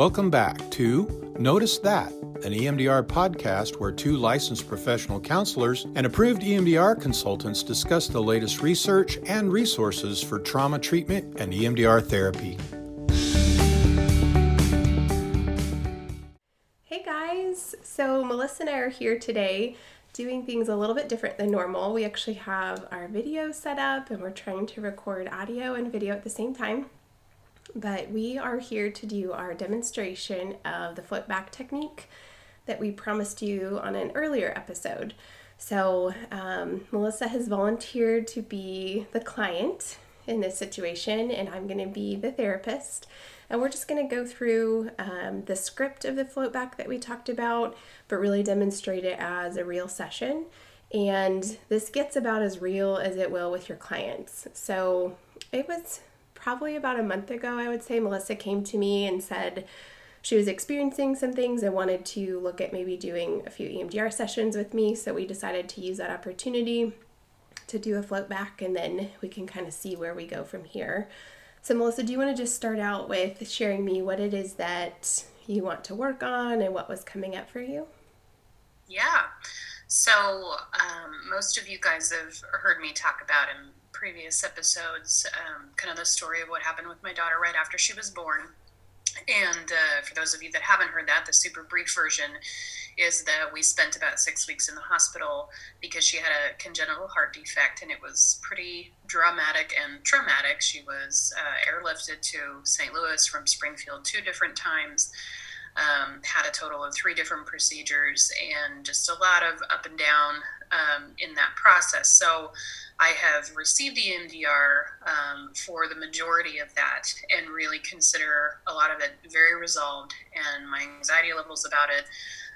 Welcome back to Notice That, an EMDR podcast where two licensed professional counselors and approved EMDR consultants discuss the latest research and resources for trauma treatment and EMDR therapy. Hey guys, so Melissa and I are here today doing things a little bit different than normal. We actually have our video set up and we're trying to record audio and video at the same time but we are here to do our demonstration of the float back technique that we promised you on an earlier episode. So, um, Melissa has volunteered to be the client in this situation, and I'm going to be the therapist. And we're just going to go through um, the script of the float back that we talked about, but really demonstrate it as a real session. And this gets about as real as it will with your clients. So, it was probably about a month ago, I would say, Melissa came to me and said she was experiencing some things and wanted to look at maybe doing a few EMDR sessions with me. So we decided to use that opportunity to do a float back and then we can kind of see where we go from here. So, Melissa, do you want to just start out with sharing me what it is that you want to work on and what was coming up for you? Yeah. So, um, most of you guys have heard me talk about previous episodes, um, kind of the story of what happened with my daughter right after she was born. And uh, for those of you that haven't heard that, the super brief version is that we spent about six weeks in the hospital because she had a congenital heart defect and it was pretty dramatic and traumatic. She was uh, airlifted to St. Louis from Springfield two different times. Um, had a total of three different procedures and just a lot of up and down um, in that process. So I have received EMDR um, for the majority of that and really consider a lot of it very resolved, and my anxiety levels about it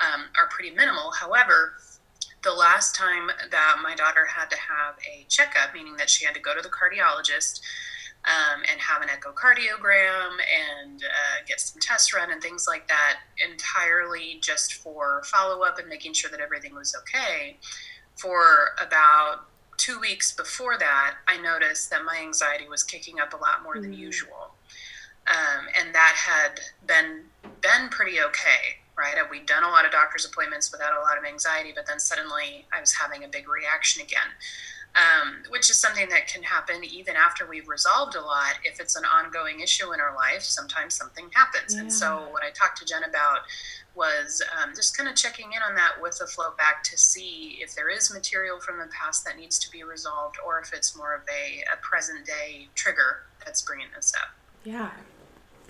um, are pretty minimal. However, the last time that my daughter had to have a checkup, meaning that she had to go to the cardiologist um, and have an echocardiogram and uh, get some tests run and things like that, entirely just for follow up and making sure that everything was okay, for about two weeks before that, I noticed that my anxiety was kicking up a lot more mm. than usual. Um, and that had been been pretty okay, right? We'd done a lot of doctor's appointments without a lot of anxiety, but then suddenly I was having a big reaction again, um, which is something that can happen even after we've resolved a lot. If it's an ongoing issue in our life, sometimes something happens. Yeah. And so, what I talked to Jen about was um, just kind of checking in on that with the float back to see if there is material from the past that needs to be resolved or if it's more of a, a present day trigger that's bringing this up. Yeah.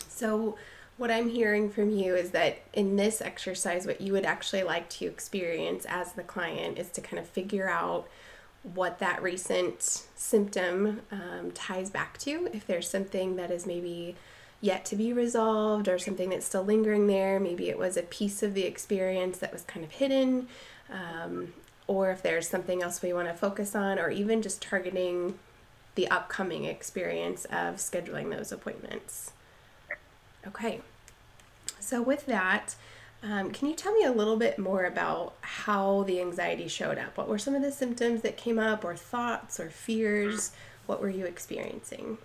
So, what I'm hearing from you is that in this exercise, what you would actually like to experience as the client is to kind of figure out what that recent symptom um, ties back to. If there's something that is maybe yet to be resolved or something that's still lingering there. Maybe it was a piece of the experience that was kind of hidden, um, or if there's something else we want to focus on, or even just targeting the upcoming experience of scheduling those appointments. Okay, so with that, um, can you tell me a little bit more about how the anxiety showed up? What were some of the symptoms that came up, or thoughts, or fears? What were you experiencing?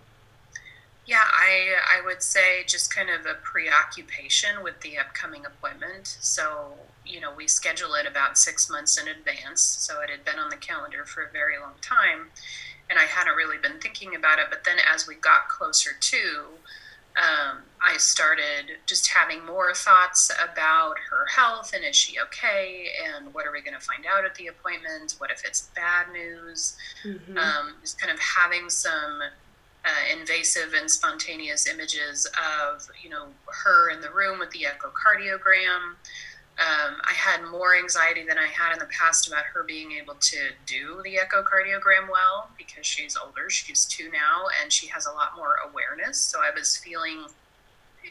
Yeah, I I would say just kind of a preoccupation with the upcoming appointment. So, you know, we schedule it about six months in advance. So it had been on the calendar for a very long time. And I hadn't really been thinking about it. But then as we got closer to, um, I started just having more thoughts about her health and is she okay? And what are we going to find out at the appointment? What if it's bad news? Mm-hmm. Um, just kind of having some uh, invasive and spontaneous images of you know her in the room with the echocardiogram. Um, I had more anxiety than I had in the past about her being able to do the echocardiogram well because she's older. She's two now, and she has a lot more awareness. So I was feeling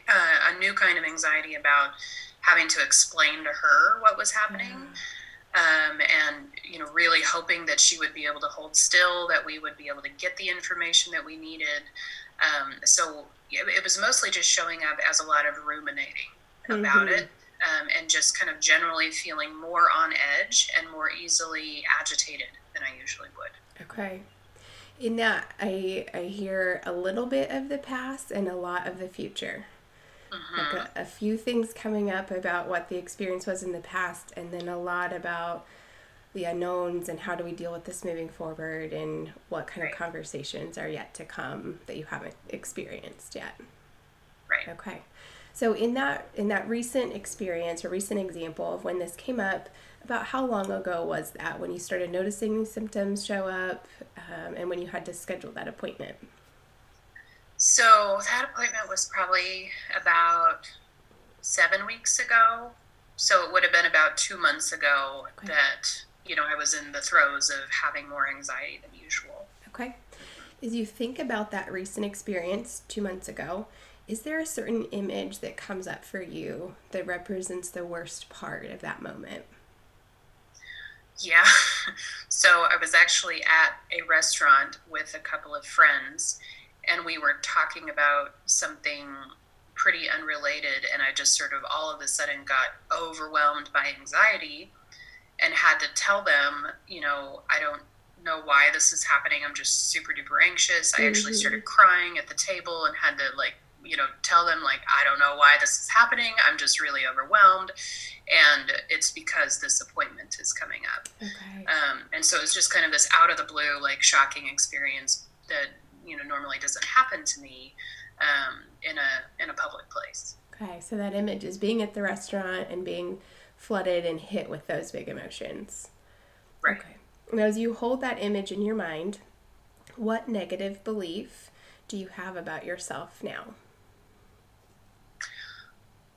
uh, a new kind of anxiety about having to explain to her what was happening. Mm-hmm um, and you know really hoping that she would be able to hold still that we would be able to get the information that we needed um, so it, it, was mostly just showing up as a lot of ruminating about mm-hmm. it um, and just kind of generally feeling more on edge and more easily agitated than i usually would okay In that, I, I hear a little bit of the past and a lot of the future. Mm-hmm. Like a, a few things coming up about what the experience was in the past, and then a lot about the unknowns and how do we deal with this moving forward and what kind Right. of conversations are yet to come that you haven't experienced yet. Right. Okay. So in that in that recent experience or recent example of when this came up, about how long ago was that when you started noticing these symptoms show up, um, and when you had to schedule that appointment? So that appointment was probably about seven weeks ago. So it would have been about two months ago Okay. that, you know, I was in the throes of having more anxiety than usual. Okay. As you think about that recent experience two months ago, is there a certain image that comes up for you that represents the worst part of that moment? Yeah. So I was actually at a restaurant with a couple of friends, and we were talking about something pretty unrelated, and I just sort of all of a sudden got overwhelmed by anxiety and had to tell them, you know, I don't know why this is happening. I'm just super duper anxious. I actually Mhm. started crying at the table and had to, like, you know, tell them, like, I don't know why this is happening. I'm just really overwhelmed. And it's because this appointment is coming up. Okay. Um, and so it's just kind of this out of the blue, like shocking experience that you know normally doesn't happen to me um, in a in a public place. Okay. So that image is being at the restaurant and being flooded and hit with those big emotions. Right. Okay. Now, as you hold that image in your mind, what negative belief do you have about yourself now?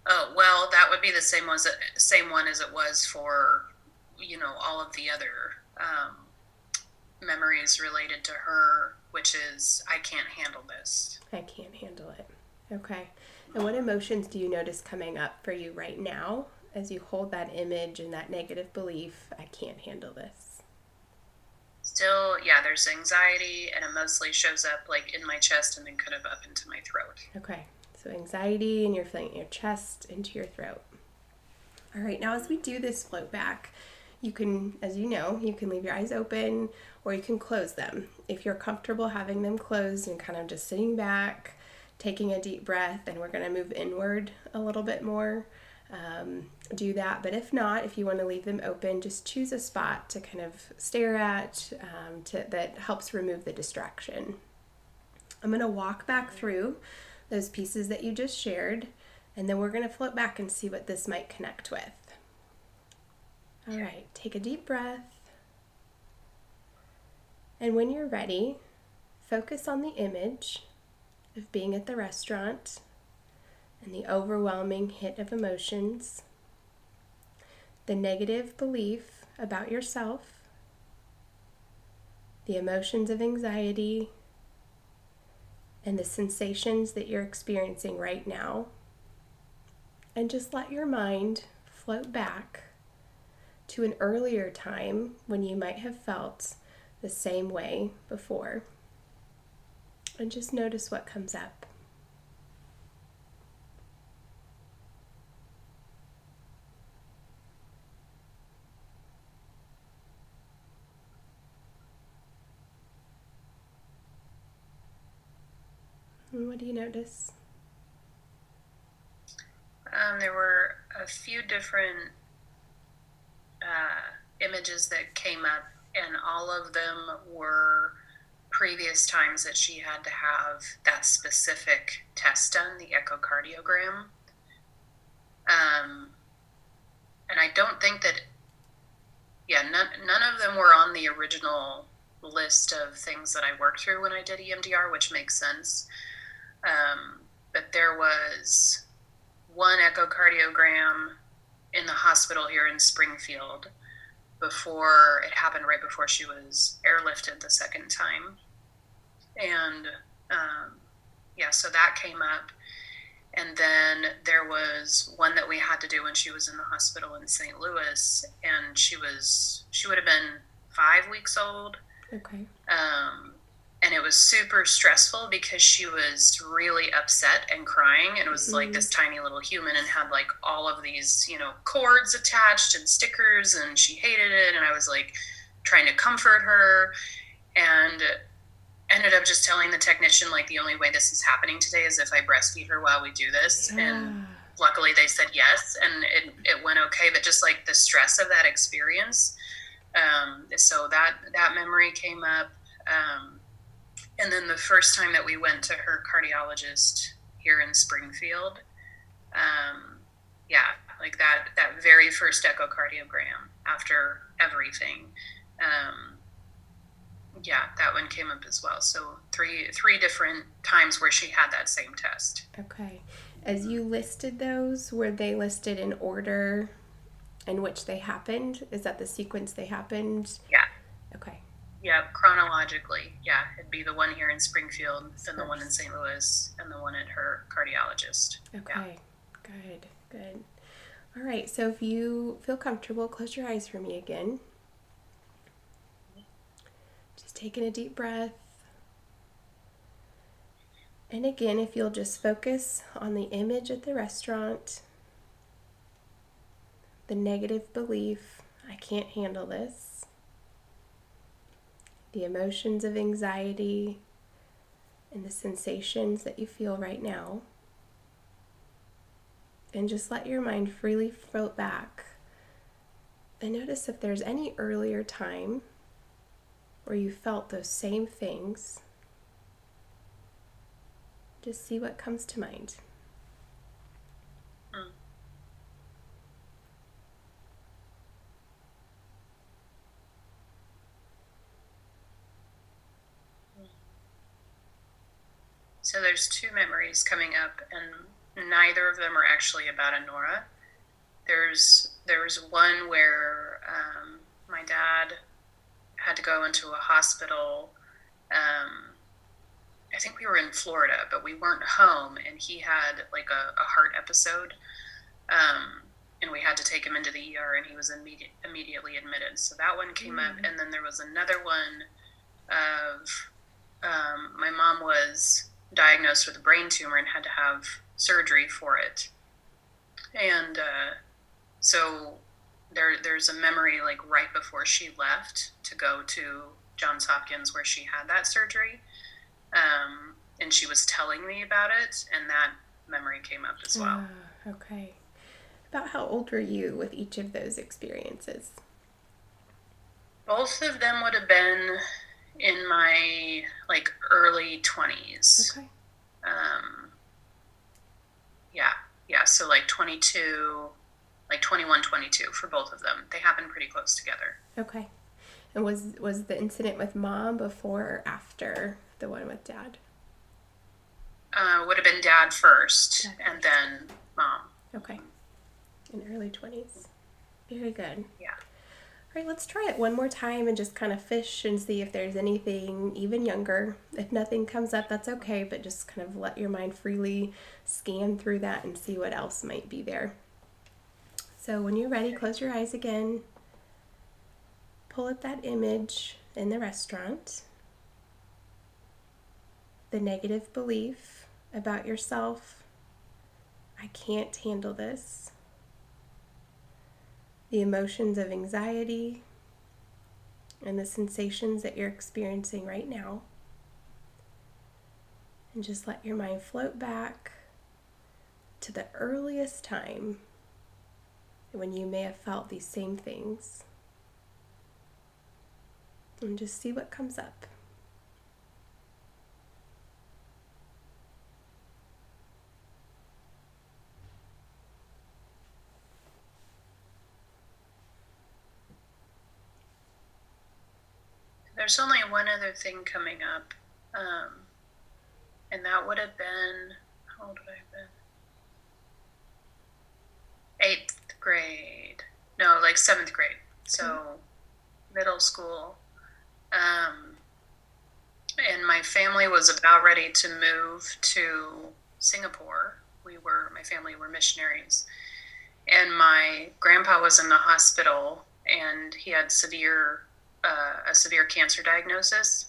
Oh well, that would be the same was same one as it was for you know all of the other um, memories related to her, which is I can't handle this. I can't handle it. Okay. And what emotions do you notice coming up for you right now as you hold that image and that negative belief? I can't handle this. Still, yeah, there's anxiety, and it mostly shows up like in my chest and then kind of up into my throat. Okay. So anxiety and you're feeling in your chest into your throat. All right. Now, as we do this float back, you can, as you know, you can leave your eyes open or you can close them. If you're comfortable having them closed and kind of just sitting back, taking a deep breath, and we're going to move inward a little bit more. Um, do that. But if not, if you want to leave them open, just choose a spot to kind of stare at um, to, that helps remove the distraction. I'm going to walk back through those pieces that you just shared, and then we're going to float back and see what this might connect with. All right, take a deep breath. And when you're ready, focus on the image of being at the restaurant and the overwhelming hit of emotions, the negative belief about yourself, the emotions of anxiety, and the sensations that you're experiencing right now. And just let your mind float back to an earlier time when you might have felt the same way before. And just notice what comes up. And what do you notice? Um, there were a few different uh, images that came up, and all of them were previous times that she had to have that specific test done, the echocardiogram. Um, and I don't think that, yeah, none, none of them were on the original list of things that I worked through when I did EMDR, which makes sense. Um, but there was one echocardiogram in the hospital here in Springfield before it happened, right before she was airlifted the second time. And um, yeah, so that came up. And then there was one that we had to do when she was in the hospital in St. Louis, and she was she would have been five weeks old. Okay. Um, and it was super stressful because she was really upset and crying and was like this tiny little human and had like all of these you know cords attached and stickers and she hated it and i was like trying to comfort her and ended up just telling the technician like the only way this is happening today is if I breastfeed her while we do this, yeah. and luckily they said yes, and it it went okay. But just like the stress of that experience, um, so that that memory came up. Um, and then the first time that we went to her cardiologist here in Springfield, um, yeah, like that that very first echocardiogram after everything. Um, yeah, that one came up as well. So three three different times where she had that same test. Okay. As you listed those, were they listed in order in which they happened? Is that the sequence they happened? Yeah. Okay. Yeah, chronologically. Yeah, it'd be the one here in Springfield, then the one in St. Louis, and the one at her cardiologist. Okay. Yeah. Good. Good. All right. So if you feel comfortable, close your eyes for me again. Just taking a deep breath. And again, if you'll just focus on the image at the restaurant, the negative belief, I can't handle this the emotions of anxiety, and the sensations that you feel right now. And just let your mind freely float back. And notice if there's any earlier time where you felt those same things. Just see what comes to mind. So there's two memories coming up, and neither of them are actually about Anora. There's there was one where um, my dad had to go into a hospital. Um, I think we were in Florida, but we weren't home, and he had like a, a heart episode. Um, and we had to take him into the ER, and he was immediate, immediately admitted. So that one came mm-hmm. up, and then there was another one of um, my mom was diagnosed with a brain tumor and had to have surgery for it. And uh, so there, there's a memory like right before she left to go to Johns Hopkins where she had that surgery. Um, and she was telling me about it, and that memory came up as well. Uh, okay. About how old were you with each of those experiences? Both of them would have been in my like early 20s. Okay. Um, yeah, yeah. So like 22, like 21, 22 for both of them. They happened pretty close together. Okay. And was was the incident with mom before or after the one with dad? Uh, would have been dad first, dad and then mom. Okay. In early 20s. Very good. Yeah. All right, let's try it one more time and just kind of fish and see if there's anything even younger. If nothing comes up, that's okay, but just kind of let your mind freely scan through that and see what else might be there. So when you're ready, close your eyes again. Pull up that image in the restaurant. The negative belief about yourself. I can't handle this the emotions of anxiety and the sensations that you're experiencing right now. And just let your mind float back to the earliest time when you may have felt these same things. And just see what comes up. There's only one other thing coming up, um, and that would have been how old would I have been? Eighth grade. No, like seventh grade. So mm-hmm. middle school. Um, and my family was about ready to move to Singapore. We were my family were missionaries, and my grandpa was in the hospital, and he had severe uh, a severe cancer diagnosis.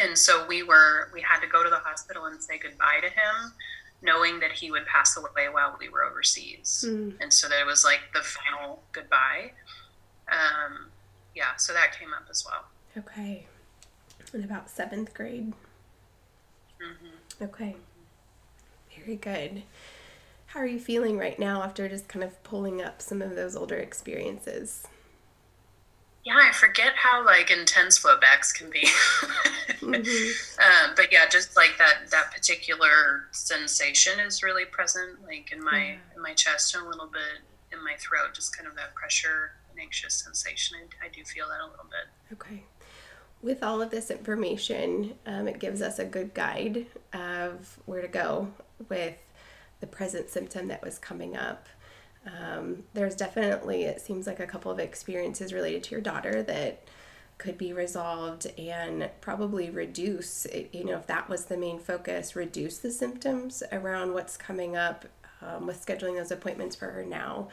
And so we were, we had to go to the hospital and say goodbye to him, knowing that he would pass away while we were overseas. Mm. And so that it was like the final goodbye. Um, yeah, so that came up as well. Okay. In about seventh grade. Mm-hmm. Okay. Very good. How are you feeling right now after just kind of pulling up some of those older experiences? Yeah, I forget how like intense floatbacks can be. mm-hmm. um, but yeah, just like that that particular sensation is really present, like in my yeah. in my chest and a little bit in my throat, just kind of that pressure and anxious sensation. I, I do feel that a little bit. Okay. With all of this information, um, it gives us a good guide of where to go with the present symptom that was coming up. Um, there's definitely, it seems like a couple of experiences related to your daughter that could be resolved and probably reduce, you know, if that was the main focus, reduce the symptoms around what's coming up um, with scheduling those appointments for her now.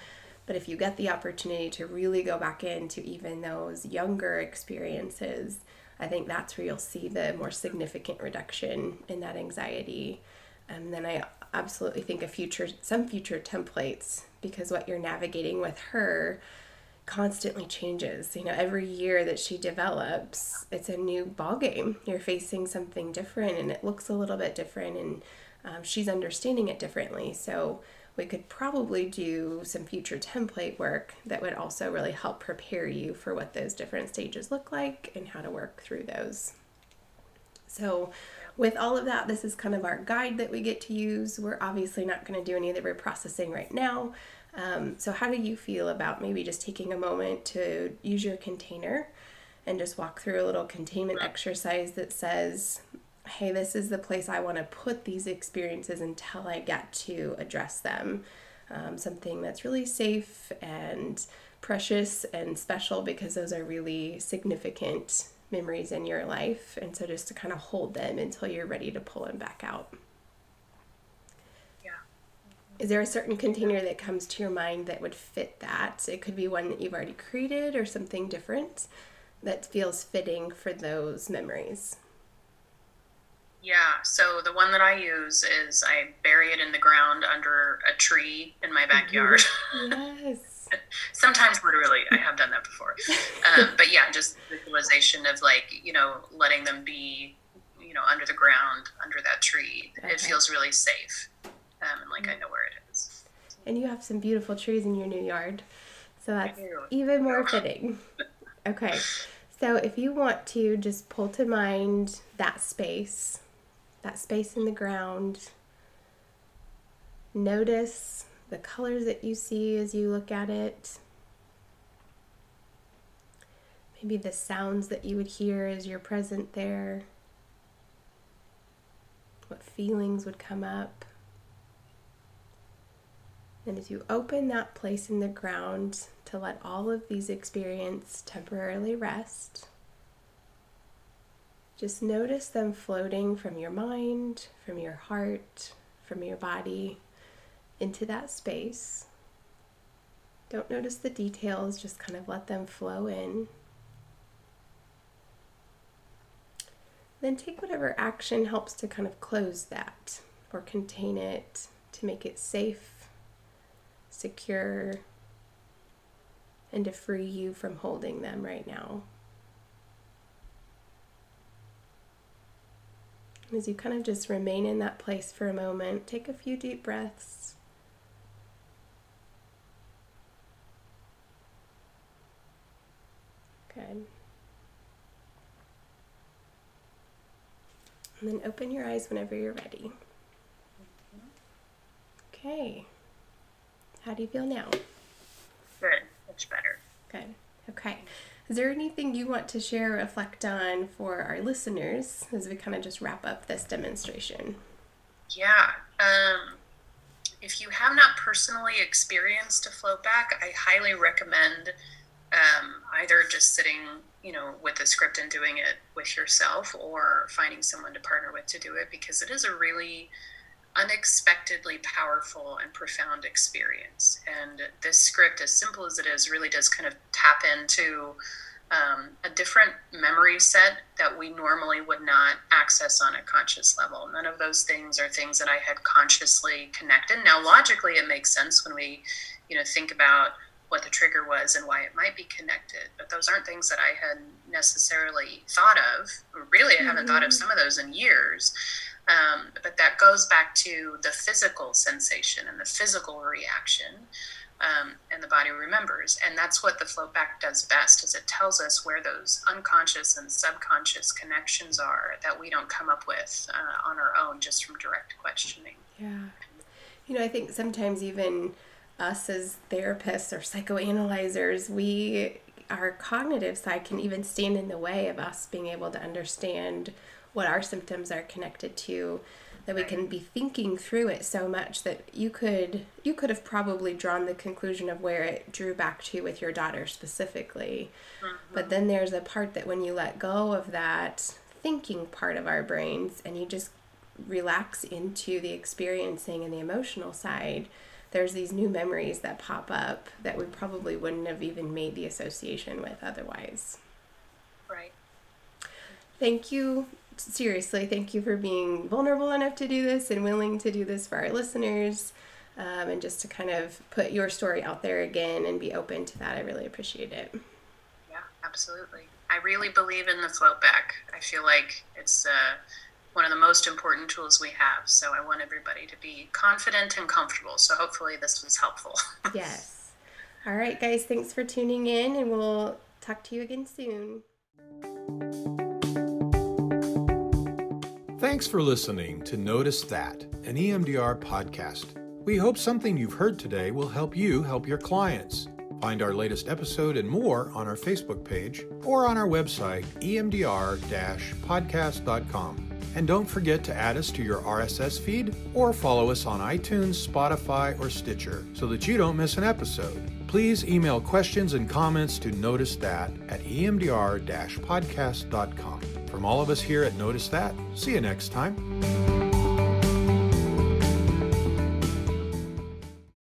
But if you get the opportunity to really go back into even those younger experiences, I think that's where you'll see the more significant reduction in that anxiety. And then I absolutely think of future some future templates because what you're navigating with her constantly changes. You know, every year that she develops, it's a new ball game. You're facing something different, and it looks a little bit different, and um, she's understanding it differently. So we could probably do some future template work that would also really help prepare you for what those different stages look like and how to work through those. So with all of that, this is kind of our guide that we get to use. We're obviously not going to do any of the reprocessing right now. Um, so, how do you feel about maybe just taking a moment to use your container and just walk through a little containment exercise that says, hey, this is the place I want to put these experiences until I get to address them? Um, something that's really safe and precious and special because those are really significant memories in your life. And so just to kind of hold them until you're ready to pull them back out. Yeah. Is there a certain container that comes to your mind that would fit that? It could be one that you've already created or something different that feels fitting for those memories. Yeah, so the one that I use is I bury it in the ground under a tree in my mm-hmm. backyard. Yes. Sometimes literally, I have done that before. Um, but yeah, just visualization of like you know letting them be you know under the ground under that tree. Okay. It feels really safe, um, and like I know where it is. And you have some beautiful trees in your new yard, so that's even more fitting. Okay, so if you want to just pull to mind that space, that space in the ground. Notice the colors that you see as you look at it. Maybe the sounds that you would hear as you're present there. What feelings would come up. And as you open that place in the ground to let all of these experiences temporarily rest, just notice them floating from your mind, from your heart, from your body into that space. Don't notice the details, just kind of let them flow in. Then take whatever action helps to kind of close that or contain it to make it safe, secure, and to free you from holding them right now. As you kind of just remain in that place for a moment, take a few deep breaths. Good. And then open your eyes whenever you're ready. Okay. How do you feel now? Good. Much better. Good. Okay. Is there anything you want to share, reflect on for our listeners as we kind of just wrap up this demonstration? Yeah. Um, if you have not personally experienced a float back, I highly recommend um, either just sitting, you know, with the script and doing it with yourself or finding someone to partner with to do it because it is a really unexpectedly powerful and profound experience. And this script, as simple as it is, really does kind of tap into um, a different memory set that we normally would not access on a conscious level. None of those things are things that I had consciously connected. Now, logically, it makes sense when we, you know, think about what the trigger was and why it might be connected. But those aren't things that I had necessarily thought of. Really, I haven't mm-hmm. thought of mm-hmm. some of those in years. Um, but that goes back to the physical sensation and the physical reaction. Um, and the body remembers and that's what the float back does best is it tells us where those unconscious and subconscious connections are that we don't come up with uh, on our own just from direct questioning yeah you know i think sometimes even us as therapists or psychoanalyzers we our cognitive side can even stand in the way of us being able to understand what our symptoms are connected to that we can be thinking through it so much that you could you could have probably drawn the conclusion of where it drew back to with your daughter specifically mm-hmm. but then there's a part that when you let go of that thinking part of our brains and you just relax into the experiencing and the emotional side there's these new memories that pop up that we probably wouldn't have even made the association with otherwise right thank you seriously, thank you for being vulnerable enough to do this and willing to do this for our listeners. Um, and just to kind of put your story out there again and be open to that. I really appreciate it. Yeah, absolutely. I really believe in the float back. I feel like it's uh, one of the most important tools we have. So I want everybody to be confident and comfortable. So hopefully this was helpful. yes. All right, guys, thanks for tuning in, and we'll talk to you again soon. Thanks for listening to Notice That, an EMDR podcast. We hope something you've heard today will help you help your clients. Find our latest episode and more on our Facebook page or on our website, emdr podcast.com. And don't forget to add us to your RSS feed or follow us on iTunes, Spotify, or Stitcher so that you don't miss an episode. Please email questions and comments to notice that at emdr podcast.com. From all of us here at Notice That, see you next time.